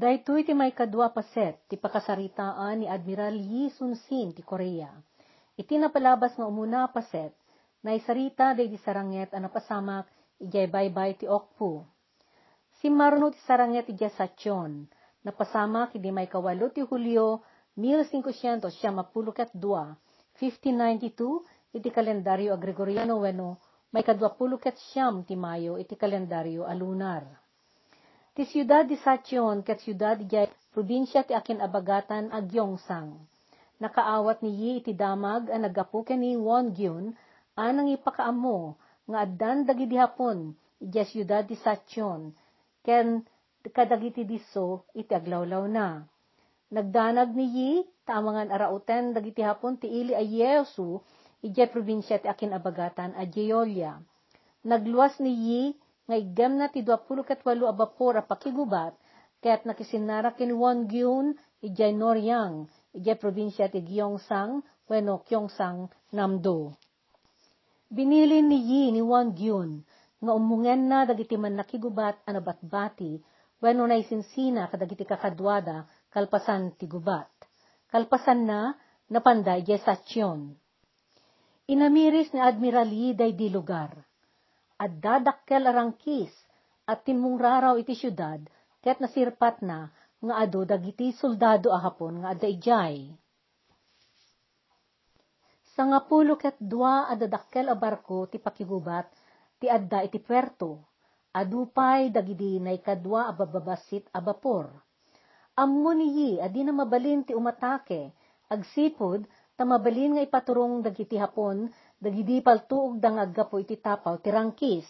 Daytoy ti may kadwa paset, ti pakasaritaan ni Admiral Yi Sun-sin ti Korea. Iti napalabas nga umuna paset, na isarita day di saranget ang napasamak, ijay baybay ti Okpu. Si Marno ti saranget ijay Satyon, napasamak idi may kawalo ti Hulyo, 1500 siya mapulukat dua, 1592, iti kalendaryo a Gregoriano weno, may kadwa pulukat siyam ti Mayo iti kalendaryo a lunar. Ti siyudad di Satyon ket siyudad di probinsya ti akin abagatan a Gyeongsang. Nakaawat ni Yi iti damag a nagapu ni Wongyun anang ipakaamo nga addan dagiti hapon iti siyudad di Satyon ken kadagiti diso iti aglawlaw na. Nagdanag ni Yi tamangan arauten dagiti hapon ti ili a Yesu iti probinsya ti akin abagatan a Jeolia. Nagluwas ni Yi nga igem na ti 28 a bapor a pakigubat, kaya't nakisinara kin Wongyun, ijay Noryang, ijay probinsya ti Gyeongsang, weno Gyeongsang, Namdo. Binilin ni Yi ni Wongyun, nga umungen na dagiti man nakigubat a nabatbati, weno na isinsina kadagiti kakadwada, kalpasan ti gubat. Kalpasan na, napanda ijay Satyon. Inamiris ni Admiral Yi day di lugar at dadakkel arangkis at timungraraw iti syudad ket nasirpat na nga ado dagiti soldado ahapon nga adda ijay. Sa nga pulo ket dua adadakkel a barko ti pakigubat ti adda iti puerto. Adupay dagidi nay kadwa a bababasit a bapor. Ammo niyi adi na mabalin ti umatake agsipod ta mabalin nga ipaturong dagiti hapon dagidi paltuog da nga aggapo iti tapaw ti rangkis.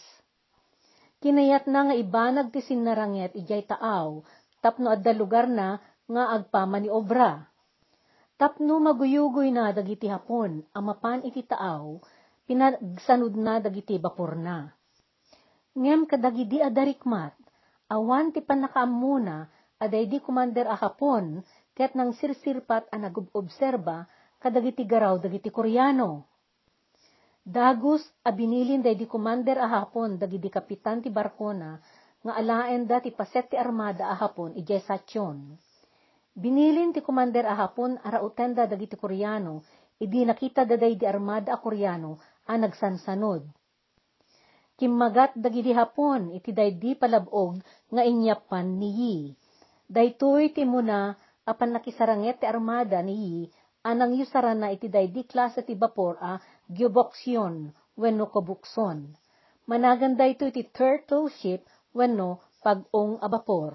Kinayat na nga ibanag ti sinaranget ijay taaw, tapno adda lugar na nga agpama ni obra. Tapno maguyugoy na dagiti hapon, amapan iti taaw, pinagsanod na dagiti bapor na. Ngem kadagidi adarikmat, awan ti panakaamuna, aday di kumander a hapon, ket nang sirsirpat a nagobserba, kadagiti garaw dagiti Koreano. Dagus a binilin day di commander a hapon dagiti kapitan ti barkona nga alaen da ti paset ti armada a hapon ijay satyon. Binilin ti commander a hapon arauten da dagiti Koreano idi nakita daday di armada a Koreano a nagsansanod. Kimmagat dagiti hapon iti daydi palabog nga inyapan ni Yi. Daytoy ti muna apan nakisaranget ti armada ni Yi anang yusaran na iti daydi klase ti bapor a gyuboksyon wenno kabukson. Managanda ito iti turtle ship wenno pag-ong a bapor.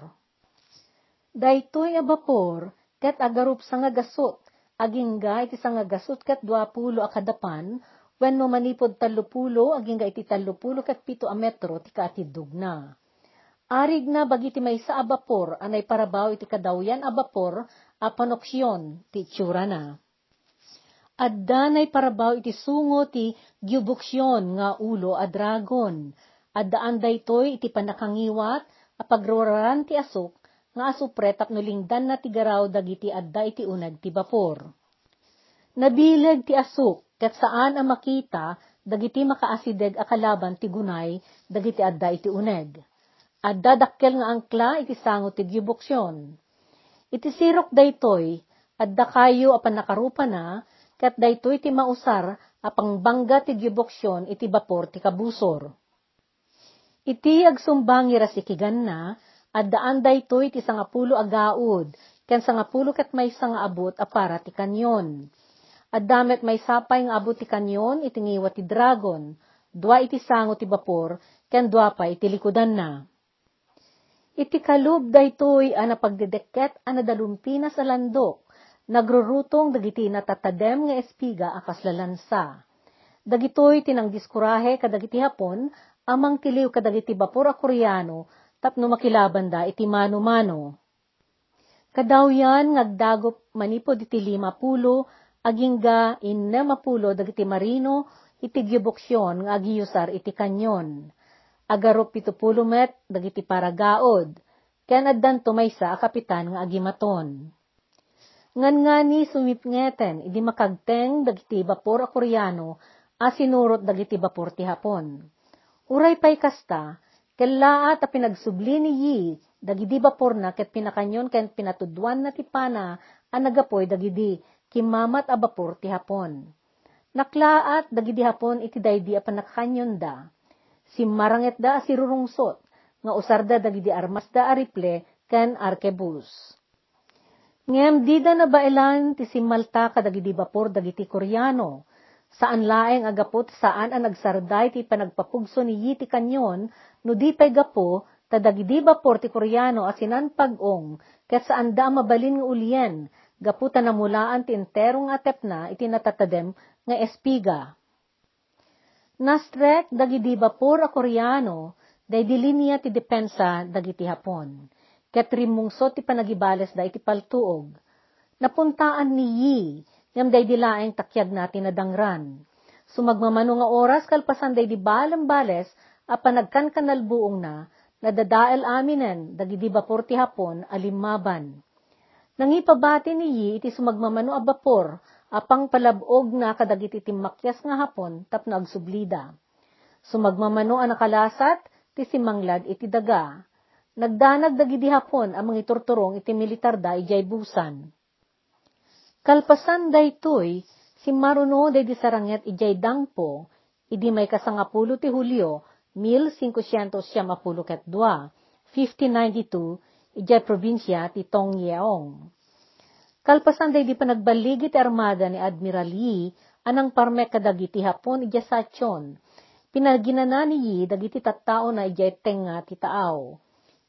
Daytoy a bapor ket agarup sa nga gasot agingga iti sa nga gasot ket duapulo a kadapan wenno manipod tallupulo agingga iti tallupulo ket pito a metro ti kaatidug na. Arig na bagiti may sa abapor anay parabaw iti kadawyan abapor a panoksyon ti itsura na. Adda nay parabaw iti sungo ti gyubuksyon nga ulo a dragon. Addaan daytoy iti panakangiwat a pagroraran ti asok nga asupre tapno lingdan na ti garaw dagiti adda iti unag ti bapor. Nabileg ti asok ket saan a makita dagiti makaasideg a kalaban ti gunay dagiti adda iti uneg adda dakkel nga angkla iti sango ti gyubuksyon. Iti sirok daytoy, adda kayo apan nakarupa na, kat daytoy ti mausar apang bangga ti gyubuksyon iti bapor ti kabusor. Iti agsumbangi rasikigan na, addaan daytoy ti sangapulo agaud, ken sangapulo ket may nga abot apara ti kanyon. Addamet may sapay nga abot ti kanyon iti ngiwa ti dragon, dua iti sango ti bapor, ken dua pa iti likudan na. Iti kalub daytoy a napagdedeket a nadalumpinas sa landok, nagrurutong dagiti natatadem nga espiga akas lalansa. Dagitoy tinang diskurahe kadagiti hapon, amang tiliw kadagiti bapor a koreano, tapno makilaban da iti mano-mano. Kadawyan ngagdagop manipod iti lima pulo, agingga inna mapulo dagiti marino, iti gyuboksyon nga agiyusar iti kanyon agarop pitupulo met dagiti paragaod, ken addan tumaysa a kapitan nga agimaton. Ngan nga ni sumipngeten, idi makagteng dagiti bapor a koreano, a sinurot dagiti bapor ti hapon. Uray pay kasta, kalaat a pinagsubli ni Yi, dagidi bapor na ket pinakanyon ken pinatudwan na ti pana a nagapoy dagidi kimamat a bapor ti hapon. Naklaat dagidi hapon iti daydi a panakanyon da. Simmaranget da si rurungsot nga usarda dagidi armas da ariple ken arkebus. Ngem di da nabailan ti simalta kadagidi bapor dagiti Koreano, saan laeng agapot saan ang nagsarday ti panagpapugso ni Yiti Kanyon, no di pay gapo, tadagidi bapor ti Koreano asinan pag-ong, ket saan da mabalin nga ulyen, gaputa na mulaan ti enterong atep na iti natatadem nga espiga. Nastrek dagidi bapor a Koreano, day dilinya ti depensa dagiti Hapon. Ket rimungsot ti panagibales da iti paltuog. Napuntaan ni Yi, ngam day dilaeng takyag natin na dangran. Sumagmamano nga oras kalpasan day di balambales a panagkan kanalbuong na, nadadael aminen dagidi bapor ti hapon alimaban. Nangipabati ni Yi iti sumagmamano a bapor, apang palabog na kadagiti timakyas nga hapon tapno agsublida. Sumagmamano a nakalasat, ti simanglad iti daga. Nagdanag dagidi hapon ang mga iturturong iti militar da ijay busan. Kalpasan daytoy, si Maruno day di saranget ijay dangpo, idi may kasangapulo ti Hulyo, 1572, 1592, ijay probinsya ti Tongyeong. Kalpasan day di pa nagbaligi ti armada ni Admiral Yi, anang parmek kadagiti hapon ijay Sachon, pinaginana ni Yi dagiti tattao na ijay tenga ti taaw.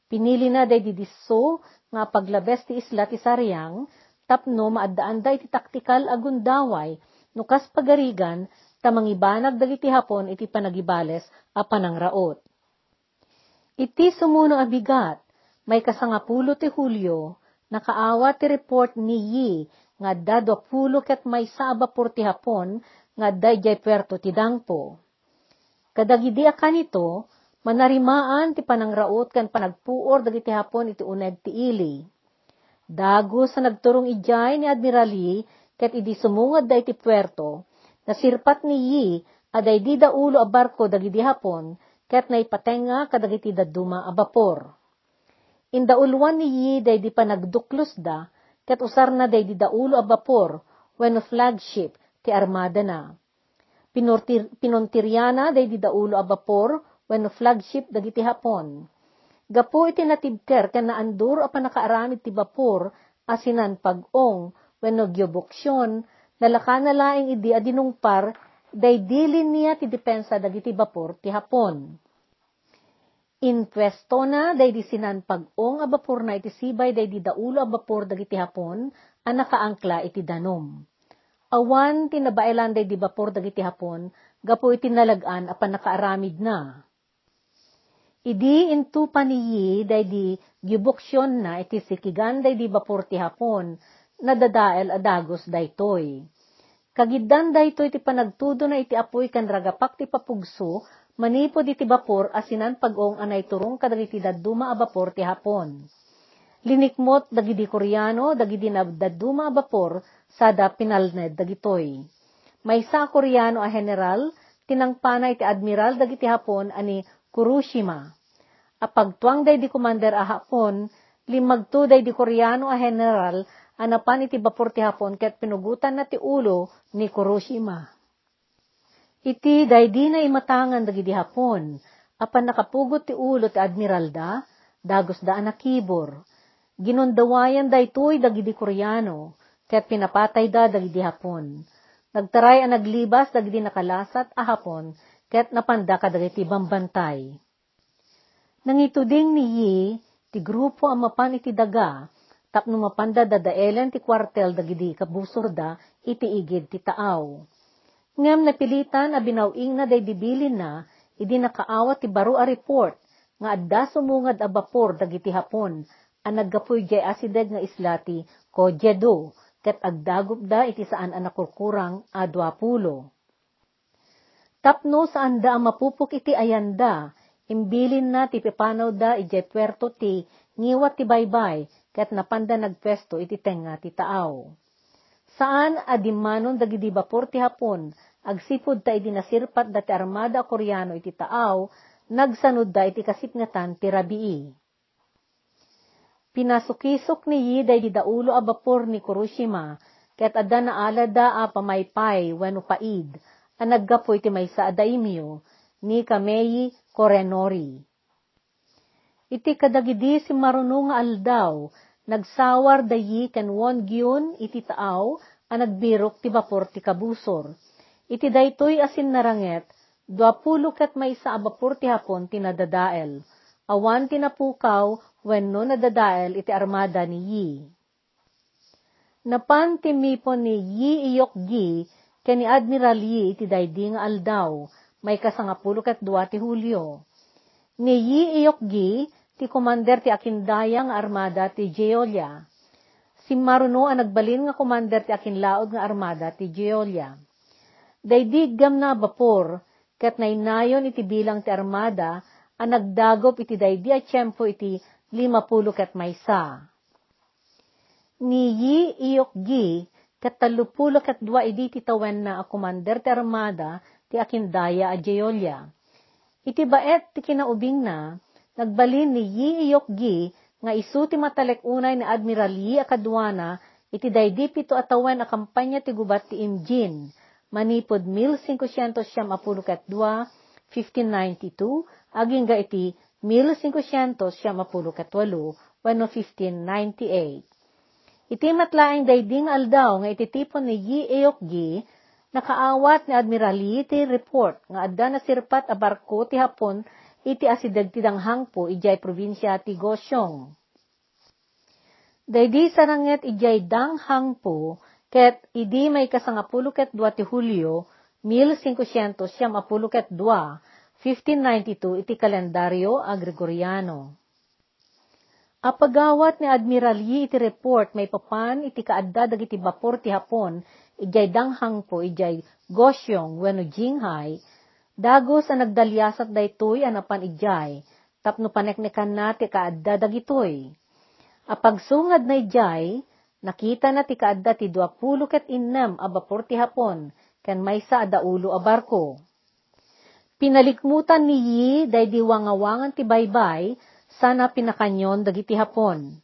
Pinili na day didiso nga paglabes ti isla ti Saryang, tapno maadaan da iti taktikal agundaway, nukas pagarigan, tamangibanag dagiti hapon iti panagibales a panangraot. Iti sumuno abigat, may kasangapulo ti Hulyo, nakaawa ti report ni Yi, nga dadwa pulo ket may sabapor ti hapon, nga dayjay puerto ti Dangpo. Kadagidi akan ito, manarimaan ti panangraot kan panagpuor dagiti hapon iti uneg ti ili. Dago sa nagturong ijay ni Admiral Yi, ket idi sumungad da iti puerto, nasirpat ni Yi, aday di da ulo a barko dagiti hapon, ket naipatenga kadagiti daduma a bapor. Indauluan ni Yi day di pa nagduklos da, ket usar na day di da ulo a bapor, when flagship, ti armada na. Pinurtir, pinuntiryana day di da ulo a bapor, when flagship dagiti hapon Gapo iti natibker ken naandur a panakaaramid ti bapor asinan pag-ong wenno gyoboksyon nalaka na laing idi adinungpar day dilin niya ti depensa dagiti bapor ti hapon. In pwesto na day di sinan pag-ong a bapor na iti day di daulo a dagiti hapon a nakaangkla iti danom. Awan tinabailan day di bapor dagiti hapon gapo iti nalagan a panakaaramid na Idi intu paniyi day di gibuksyon na iti sikigan day di bapor ti hapon, nadadael adagos daytoy. Kagiddan daytoy ti panagtudo na iti apoy kan ragapak ti papugso, manipod iti bapor asinan pag-ong anay turong kadagiti dadduma a bapor ti hapon. Linikmot dagidi Koreano dagidi na dadduma a bapor sada pinalned dagitoy. May sa Koreano a general, tinangpanay ti admiral dagiti hapon ani Kurushima apagtuang day di commander a hapon, limagto day di koreano a general, anapan iti bapor ti hapon ket pinugutan na ti ulo ni Kuroshima. Iti day di na imatangan dagiti hapon, apan nakapugot ti ulo ti admiral da, dagos da anakibor. Ginundawayan day tuy dagiti koreano, ket pinapatay da dagiti hapon. Nagtaray ang naglibas dagiti nakalasat a hapon, ket napanda ka dagiti bambantay. Nangituding ni Yi, ti grupo ang mapan iti daga, tapno mapanda dadaelen ti kwartel dagidi kabusorda iti igid ti taaw. Ngem napilitan a binawing na day dibilin na, idi nakaawa ti baro a report, nga adda sumungad a bapor dagiti hapon, a naggapoy jay asideg nga islati ko jedo, ket agdagup da iti saan a nakurkurang a pulo. Tapno saan da mapupok iti ayanda, Imbilin na ti pipanaw da ije puerto ti ngiwat ti baybay ket napanda nagpesto iti tenga ti taaw. Saan adimanon dagidi bapor ti hapon agsipod ta idi nasirpat da ti armada koreano iti taaw nagsanud da iti kasipngatan ti rabii. Pinasukisok ni Yi day di daulo a bapor ni Kuroshima, ket adda na alada a pamaypay wano paid, a naggapoy ti maysa a daimyo, ni Kameyi Korenori. Iti kadagidi si marunong aldaw, nagsawar dayi ken won gyun iti taaw, a nagbirok ti bapor ti kabusor. Iti daytoy asin naranget, duapulo ket maysa a bapor ti hapon ti nadadael. Awan tinapukaw wenno nadadael iti armada ni Yi. Napan timipon ni Yi iyok Gi ken Admiral Yi iti daydi nga aldaw, may kasangapulo ket dua ti Hulyo. Ni Yi iyok Gi ti komander ti akindaya nga armada ti Jeolia. Si Maruno ang nagbalin nga komander ti akinlaod nga armada ti Jeolia. Daydi gam na bapor, ket nainayon iti bilang ti armada, ang nagdagop iti daydi a tiyempo iti limapulo ket maysa. Ni yi iyok gi, ket talupulo ket dua idi ti tawen na a komander ti armada ti akindaya a Jeolia. Iti baet ti kinaubing na, nagbalin ni yi iyok gi, nga isu ti matalek unay ni Admiral Yi akadwana, iti daydi pito atawen a kampanya ti gubat ti Imjin, manipod 1500 siyam apulo ket dua, 1592, aging ga iti 1500 siyam apulo katwalo, wano 1598. Iti matlaing dayding aldaw nga ititipon ni Yi Eokgi, nakaawat ni Admiral Yi ti report nga adda na sirpat a barko ti Hapon iti asidag ti danghangpo ijay probinsya ti Gosyong. Daydi saranget ijay danghangpo ket idi may kasangapulo ket dua ti Hulyo 1500 siyam apulo ket dua 1592 iti kalendaryo a Gregoriano. Apagawat ni Admiral Yi iti report may papan iti kaadda dagiti bapor ti Hapon ijay danghang po ijay Gosyong wenno Jinghay dagos ang nagdalyasat daytoy anapan ijay tapno paneknekan na ti kaadda dagitoy. Apagsungad na ijay nakita na ti kaadda ti 20 ket innem a ti Hapon ken maysa a daulo a barko. Pinalikmutan ni Yi day diwangawangan ti baybay, sana pinakanyon dagiti hapon.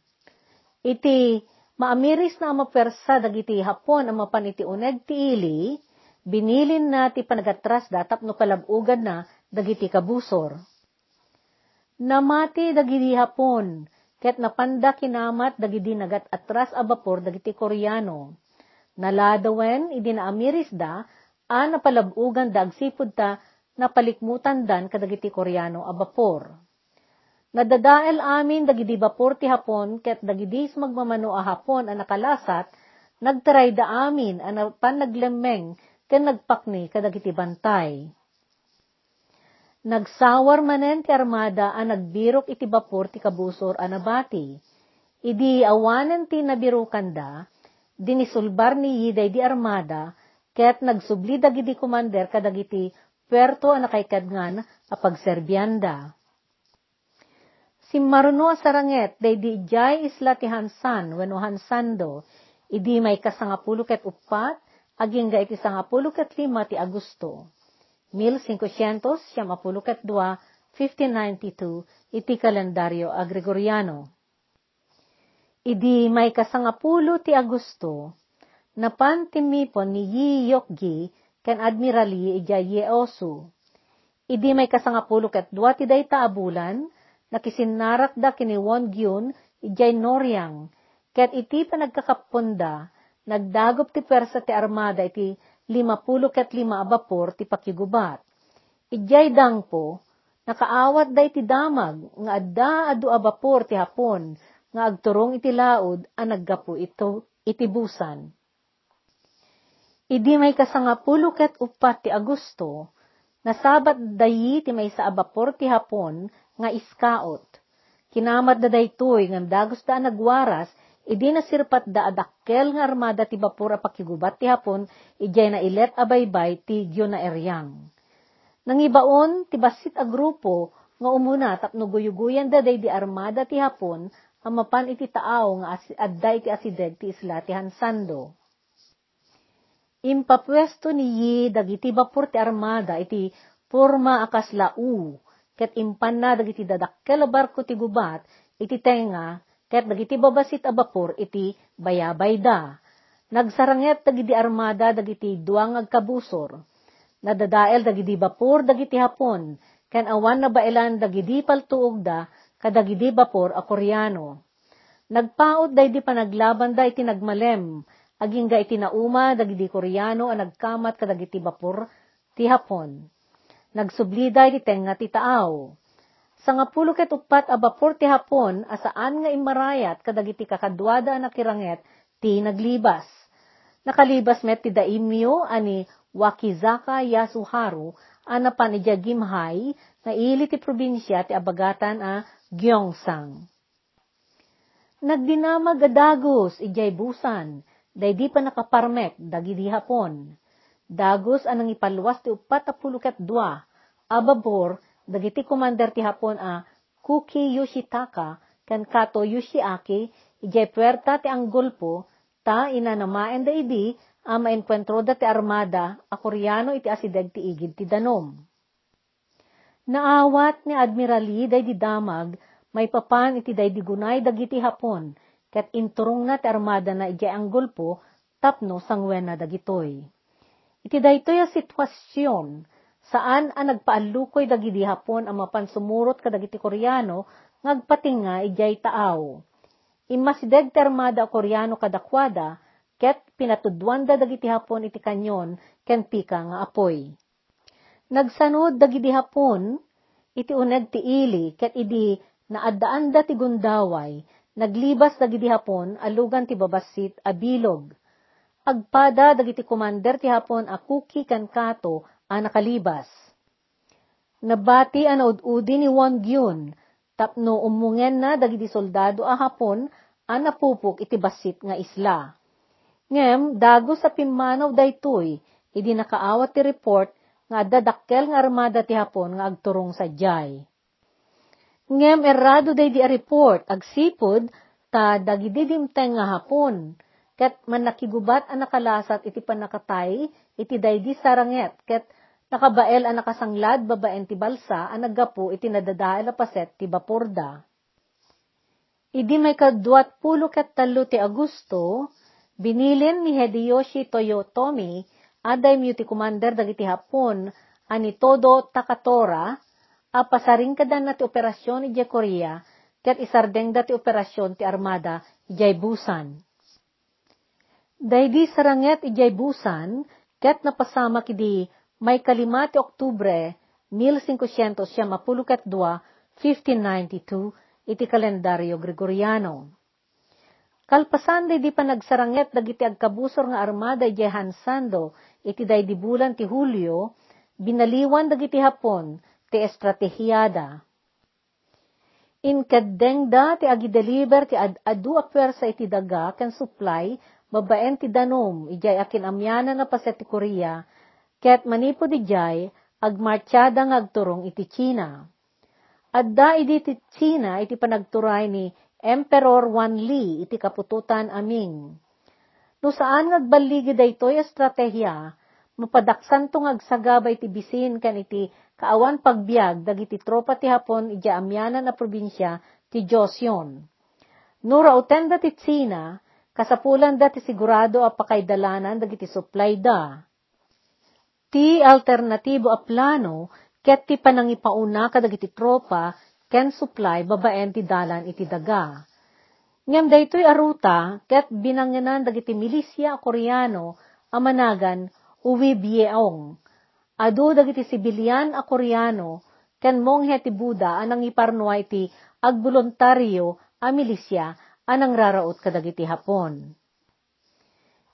Iti maamiris na amapersa dagiti hapon ang mapan iti uneg ti ili, binilin na ti panagatras datap no kalabugan na dagiti kabusor. Namati dagiti hapon, ket napanda kinamat dagiti nagat atras a bapor dagiti koreano. Naladawen, idi naamiris da, a napalabugan da ta napalikmutan dan kadagiti koreano a bapor. Nadadael amin dagiti bapor ti hapon ket dagiti magmamano a hapon a nakalasat, nagtaray da amin a pan naglemeng ken nagpakni kadagiti bantay. Nagsawar manen ti armada a nagbirok iti bapor ti kabusor a nabati. Idi awanen ti nabirukan da, dinisulbar ni Yiday di armada, ket nagsubli dagiti komander kadagiti puerto a nakaikadngan a pagserbyanda. Si maruno saranget, day di jay isla ti Hansan, wano Hansando, idi may kasangapulo ket upat, aging iti sangapulo ket lima ti Agusto. 1500, siyamapulo ket dua, 1592, iti kalendaryo a. Idi may kasangapulo ti Agusto, napan timipon ni Yi Yokgi ken admirali ijay Yeosu. Idi may kasangapulo ket dua ti dayta abulan, nakisinarak da kini Won Gyun ijay Noryang, ket iti panagkakapunda, nagdagop ti persa ti armada iti limapulo ket lima abapor ti pakigubat. Ijay dangpo, nakaawat da iti damag, nga adda adu abapor ti hapon, nga agturong iti laod, a naggapo ito iti busan. Idi may kasangapulo ket upat ti Agosto, nasabat dayi ti may sa abapor ti hapon nga iskaot. Kinamat da daytoy ngam dagos da nagwaras, idi nasirpat da adakkel nga armada ti bapor a pakigubat ti hapon, ijay na ilet abaybay ti Gyo na eryang. Nangibaon ti basit a grupo nga umuna tapno guyuguyan da day di armada ti hapon, amapan iti taaw nga adda iti asideg ti isla ti Hansando. Impapwesto ni Yi dagiti bapor ti armada iti forma akas lau, ket impan na dagiti dadakkel a barko ti gubat, iti tenga, ket dagiti babasit a bapor iti bayabay da. Nagsaranget dagiti armada dagiti duang agkabusor. Nadadael dagiti bapor dagiti hapon, ken awan na baelan dagiti paltuog da kadagiti bapor a koreano. Nagpaot day di panaglaban da iti nagmalem, aging ga iti nauma dagiti koreano a nagkamat kadagiti bapor ti hapon. Nagsubliday di tenga ti taaw. Sa nga pulo ket upat a bapor ti hapon asaan nga imarayat kadagiti kakadwada na kiranget ti naglibas. Nakalibas met ti daimyo ani Wakizaka Yasuharu anapan ija Gimhay na ili ti probinsya ti abagatan a Gyeongsang. Nagdinamag adagos ijay busan, day di pa nakaparmek dagidi hapon. Dagos anang ipalwas ti upat a pulukat dua, ababor dagiti commander ti hapon a Kuki Yoshitaka kan Kato Yoshiaki ijay puerta ti Anggolpo ta inanamaen da idi a maenkwentro da ti armada a koreano iti asideg ti igid ti danom. Naawat ni Admirali day di damag, may papan iti day di gunay dagiti hapon, ket inturong na ti armada na ijay ang gulpo, tapno sangwen na dagitoy. Iti daytoy a sitwasyon, saan ang nagpaalukoy dagiti hapon ang mapansumurot kadagiti koreano, ngagpatinga ijay taaw Imasideg termada koreano kadakwada, ket pinatudwanda dagiti hapon iti kanyon, ken pika nga apoy. Nagsanod dagiti hapon, iti uneg ti ili, ket idi naaddaanda ti gundaway, naglibas dagiti hapon, alugan ti babasit, abilog. Agpada dagiti commander ti hapon a kuki kan kato, a nakalibas. Nabati an ududi ni Wang Gyun, tapno umungen na dagiti soldado a hapon a napupok iti basit nga isla. Ngem, dago sa pimanaw daytoy, idi nakaawat ti report nga dadakkel nga armada ti hapon nga agturong sa jay. Ngem, errado day di a report, agsipod, ta dagididimteng nga hapon, ket man nakigubat ang nakalasat iti panakatay, iti daydi saranget, ket Nakabael ang nakasanglad babaen ti balsa ang naggapu iti nadadael a paset ti baporda. Idi may kadwat pulo ket talo ti Agusto, binilin ni Hideyoshi Toyotomi aday mu ti commander dagiti Hapon ani todo Takatora a pasaring kadan na ti operasyon iti Korea ket isardeng da ti operasyon ti armada ijay busan. Daydi saranget ijay busan ket napasama kidi may kalima ti Oktubre 1500 siya mapulukat 1592 iti kalendaryo Gregoriano. Kalpasan di pa nagsaranget dagiti agkabusor nga armada iti Hansando iti day di bulan ti Hulyo, binaliwan dagiti Hapon ti estratehiyada. Inkadeng da ti agi-deliver ti ad adu a pwersa iti daga ken supply babaen ti danom ijay akin amyana na paset ti Korea Ket manipo di jay, agmarchada nga agturong iti China. Adda idi ti China iti panagturay ni Emperor Wanli iti kapututan aming. No saan ngagbaligi daytoy estratehiya, mapadaksan tong agsagabay ti bisin kan iti kaawan pagbiag dagiti tropa ti Hapon iti amyanan na probinsya ti Joseon. No rauten da ti China, kasapulan da ti sigurado a pakaidalanan dagiti supply da ti alternatibo a plano ket ti panangipauna kadagiti tropa ken supply babaen ti dalan iti daga. Ngem daytoy aruta ket binangenan dagiti milisya Koreano a managan uwi bieong. Adu dagiti sibilyan a Koreano ken monghe ti Buda anang iparnuay ti agboluntaryo a milisya anang raraot kadagiti Hapon.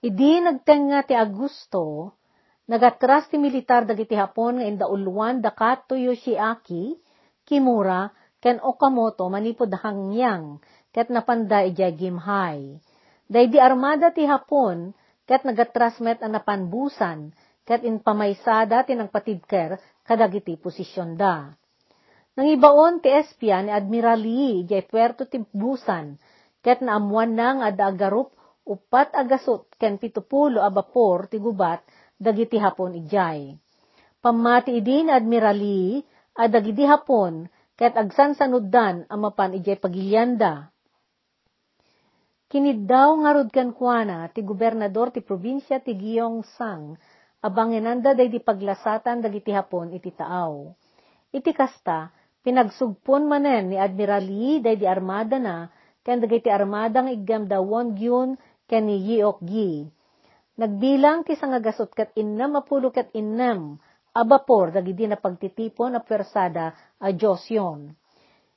Idi nagtenga ti Agusto, Nagatras ti militar dagiti Hapon nga indauluan da Kato Yoshiaki, Kimura, ken Okamoto manipod hangyang, ket napanda ija Gimhay. Day di armada ti Hapon, ket nagatrasmet ang napanbusan, ket inpamaysada ti nagpatidker kadagiti posisyon da. Nang ibaon ti espya ni Admiral Yi, ijay puerto ti busan, ket naamuan na nga agarup upat agasot ken pitupulo a bapor ti gubat dagiti hapon ijay. Pamati idin admirali, a dagiti hapon, ket agsan sanuddan amapan ijay pagilyanda. Kiniddaw nga rod kan kuana, ti gobernador ti probinsya ti Gyeongsang, abanginanda day di paglasatan dagiti hapon iti taaw. Iti kasta, pinagsugpon manen ni Admiral Yi day di armada na, ken dagiti armada nga igam da Wongyun ken ni Yeok Gi. Nagbilang ti sangagasot kat innam apulo kat innam, abapor dagiti na pagtitipon a persada a Josyon.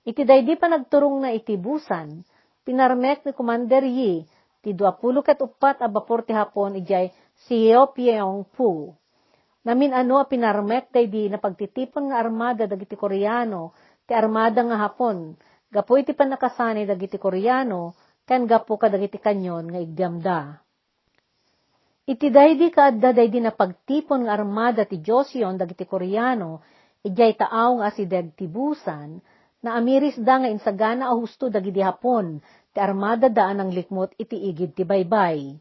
Iti daydi pa nagturong na iti busan, pinarmek ni Commander Yi, ti 20 ket upat a bapor ti hapon ijay si Yeopyeong Pu. Namin ano a pinarmek daydi na pagtitipon nga armada dagiti Koreano, ti armada nga hapon, gapo iti panakasani dagiti Koreano, ken gapo kadagiti kanyon nga igdamda. Iti daydi kaadda daydi na pagtipon nga armada ti Joseon dagiti Koreano, ijay taaw nga asideg ti busan, na amiris da nga insagana a husto dagidi hapon, ti armada daan ang likmot iti igid ti baybay.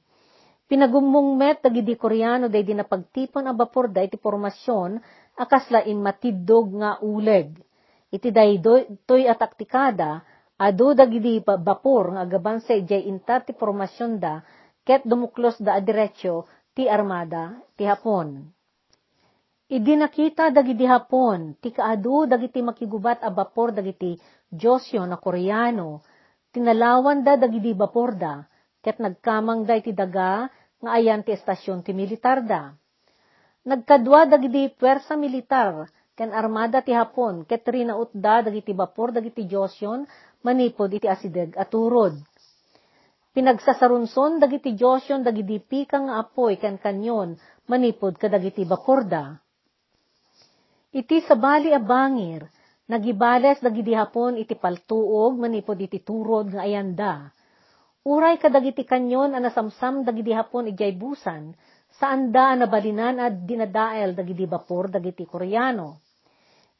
Pinagumong met dagidi koreano day di napagtipon a bapor da iti formasyon akaslain matiddog nga uleg. Iti day toy ataktikada, adu dagidi bapor nga agaban sa ijay inta ti formasyon da, ket dumuklos da adiretsyo ti armada ti hapon. Idi nakita dagiti hapon, ti kaadu dagiti makigubat a bapor dagiti Josyo na Koreano, tinalawan da dagiti bapor da, ket nagkamang da iti daga nga ayan ti estasyon ti militar da. Nagkadwa dagiti pwersa militar, ken armada ti hapon, ket rinaut da dagiti bapor dagiti Josyon, manipod iti asideg at turod. Pinagsasarunson dagiti Josyon dagiti pika nga apoy ken kanyon, manipod kadagiti bapor da Iti sabali a bangir, nagibales dagiti hapon iti paltuog manipod iti turod nga ayanda. Uray kadagiti kanyon a nasamsam dagiti hapon ijay busan, saan da nabalinan at dinadael dagiti bapor dagiti koreano.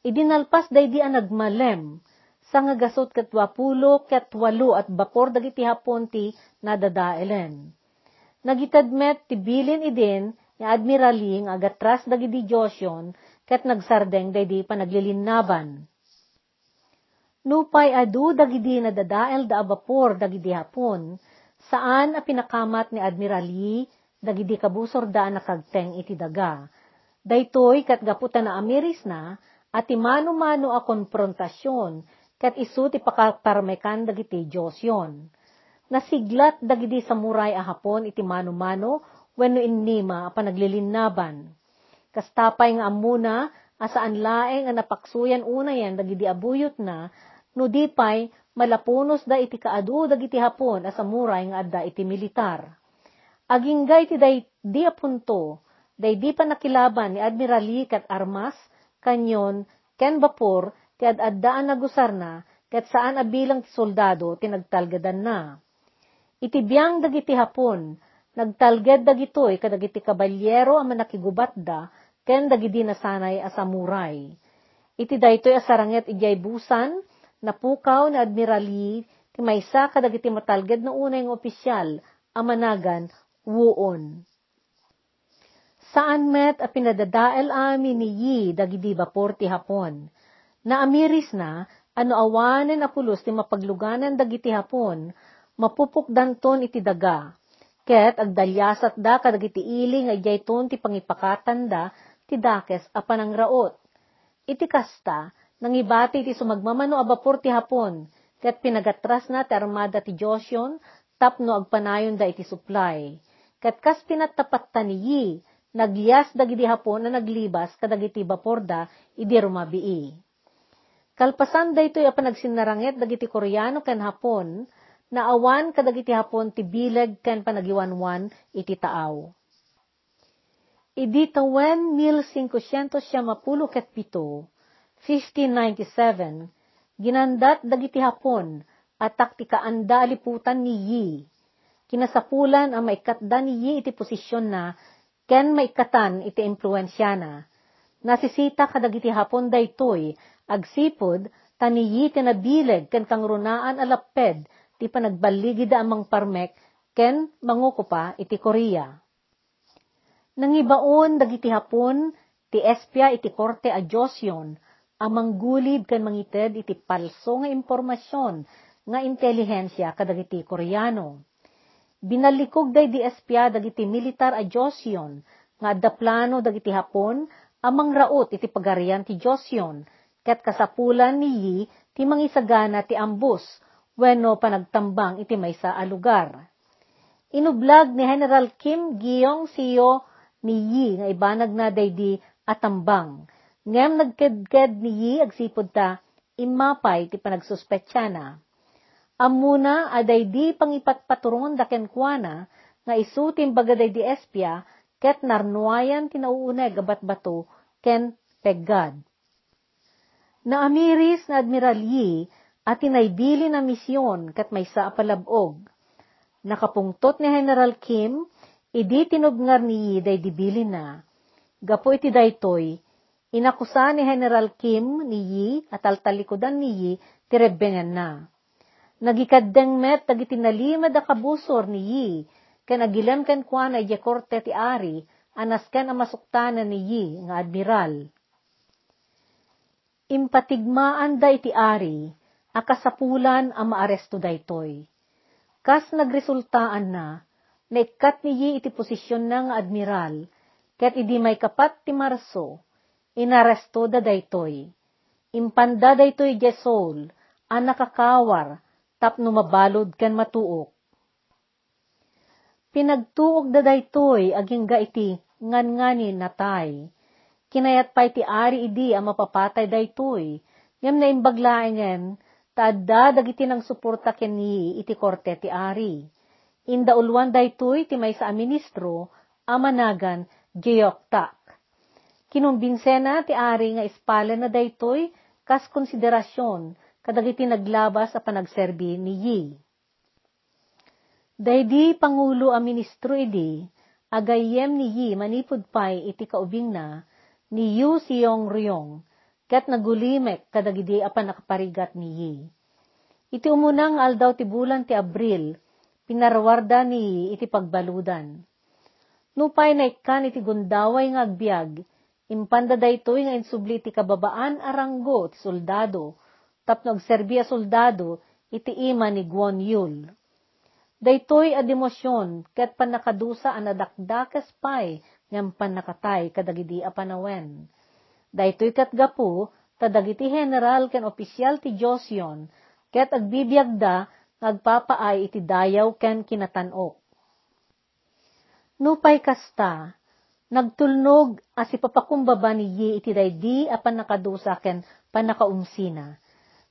Idinalpas day di nagmalem, sa nga gasot kat wapulo kat walo at bapor dagiti hapon ti nadadaelen. Nagitadmet ti bilin idin ni admiraling agatras dagiti Josyon ket nagsardeng daydi pa naglilinaban. Nupay adu dagidi na dadael da abapor dagidi hapon, saan a pinakamat ni Admiral Yi, dagidi kabusor da nakagteng iti daga. Daytoy kat gaputan na amiris na, at imano-mano a konfrontasyon, kat isu ti pakaparmekan dagiti Diyosyon. Nasiglat dagidi samuray a hapon iti mano-mano, wenno innima a panaglilinaban Kastapay nga amuna, asaan laeng nga napaksuyan una yan, dagidi abuyot na, no di pay, malapunos da iti kaadu dagiti hapon asamuray nga adda iti militar. Aginggay ti day di apunto, day di pa nakilaban ni Admiral Lee kat armas, kanyon, ken bapor, ti ad-addaan na gusar na, ket saan abilang soldado tinagtalgadan na. Iti biyang dagiti hapon, nagtalged dagitoy kadagiti kabalyero ang manakigubat da, ken dagidi nasanay asamuray. Iti daytoy asaranget ijay busan, napukaw na admirali, ti maysa kadagiti matalged na unay ng opisyal, amanagan, wuon. Saan met a pinadadael amin ni Yi dagidi bapor ti hapon. Naamiris na, ano awanen apulos ti mapagluganan dagiti hapon, mapupukdanton iti daga. Ket agdalyasat da kadagiti ili nga ijay ti pangipakatan da, ti dakes apan ang raot. Iti kasta, nangibati ti sumagmamano abapor ti hapon, ket pinagatras na ti armada ti Josyon, tapno agpanayon da iti supply. Ket kas pinatapat taniyi, nagyas dagiti hapon na naglibas kadagiti baporda idi rumabii. Kalpasan da ito'y apan nagsinaranget dagiti Koreano ken hapon, na awan kadagiti hapon ti bileg ken panagiwanwan iti taaw. Idi tawen 1577, 1597, ginandat dagiti hapon at taktikaan da aliputan ni Yi. Kinasapulan ang maikatda ni Yi iti posisyon na ken maikatan iti impluensya na. Nasisita kadagiti hapon daytoy agsipod tani Yi tinabileg ken kangrunaan alaped ti panagbaligid amang parmek ken mangukupa iti Korea Nangibaon dagiti hapon ti espya iti korte a Josyon amang gulid kan mangited iti palso nga impormasyon nga intelihensya kadagiti Koreano. Binalikog day di espya dagiti militar a Josyon, nga adda plano dagiti Hapon, amang raot iti pagarian ti Josyon, ket kasapulan niyi ti mangisagana ti ambus, wenno panagtambang iti maysa a lugar. Inublag ni General Kim Giyong Siyo niyi nga ibanag na daydi atambang. Ngem nagkedked niyi agsipod ta imapay ti panagsuspetsya na. Amuna aday di pangipatpaturon da kenkwana nga isu timbagaday di espya ket narnuayan tinauuneg abat bato ken peggad. Na Admiral Yi at tinaybili na misyon kat may sa apalabog. Nakapungtot ni General Kim, idi tinubngar ni Yi day dibili na. Gapo iti daytoy, inakusa ni General Kim ni Yi at altalikodan ni Yi tirebbengan na. Nagikaddeng met dagiti nalimad a kabusor ni Yi, ken agilem ken kuana ije korte ti ari, anas ken amasuktanan ni Yi nga admiral. Impatigmaan da iti ari, akasapulan ang maaresto daytoy. Kas nagresultaan na, naikat ni Yi iti posisyon nga admiral, ket idi may kapat ti Marso, inaresto da daytoy. Impanda daytoy Jesol, ang nakakawar, tapno mabalod ken matuok. Pinagtuog da daytoy aging ga iti ngan-ngani natay kinayat pa iti ari idi ang mapapatay daytoy. Ngem na imbaglaengen, taadda dagiti nang suporta keni iti korte ti ari. Inda ulwan daytoy ti may sa ministro, amanagan Geoktak. Kinumbinsena ti ari nga ispala na daytoy kas konsiderasyon kadagiti naglabas a panagserbi ni Yi. Daydi Pangulo a ministro idi, agayem ni Yi manipud pay iti kaubing na, ni Yu Siyong Ryong, kat nagulimek kadagidi apan nakaparigat ni Yi. Iti umunang aldaw ti bulan ti Abril, pinarwarda ni iti pagbaludan. Nupay na ikan iti gundaway nga agbyag, impanda daytoy nga insubli ti kababaan aranggo ti soldado, tapno agserbi a soldado iti ima ni Guan Yul. Daytoy a demosyon, ket panakadusa ang nadakdakes pay, ngam panakatay kadagidi a panawen. Daytoy katgapu, tadagiti general ken opisyal ti Josyon, ket agbibiyagda nagpapaay iti dayaw ken kinatanok. Nupay kasta, nagtulnog as ipapakumbaba ni Yi iti daydi apan nakadusa ken panakaumsina.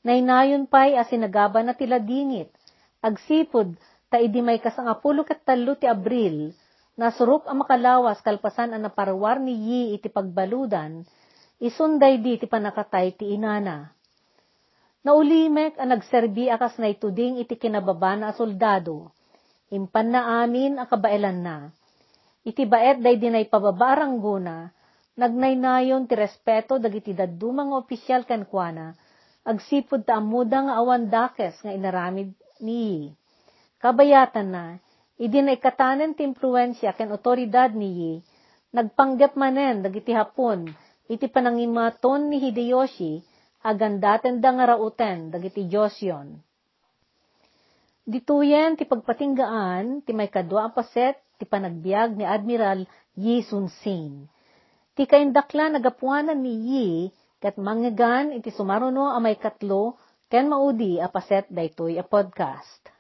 Naynayon pay as sinagaba na tila dingit, agsipod ta idi may kasangapulo ket talo ti Abril, Nasurup ang makalawas kalpasan ang naparwar ni Yi iti pagbaludan, isunday di ti panakatay ti inana. Naulimek ang nagserbi akas na ituding iti kinababa na soldado. Impan na amin ang na. Iti baet day dinay pababarang guna, nagnaynayon ti respeto dagiti dadumang opisyal kankwana, agsipod ta amuda nga awan dakes nga inaramid ni Kabayatan na, Idi na ikatanen ti impluensya ken otoridad niyi, nagpanggap manen dagiti hapon, iti panangimaton ni Hideyoshi, agandaten da nga rauten dagiti Josyon. Dituyen ti pagpatinggaan, ti may kadwa ang paset, ti panagbiag ni Admiral Yi Sun Sin. Ti kaindakla nagapuanan ni Yi, kat mangyagan iti sumaruno a may katlo, ken maudi a paset daytoy a podcast.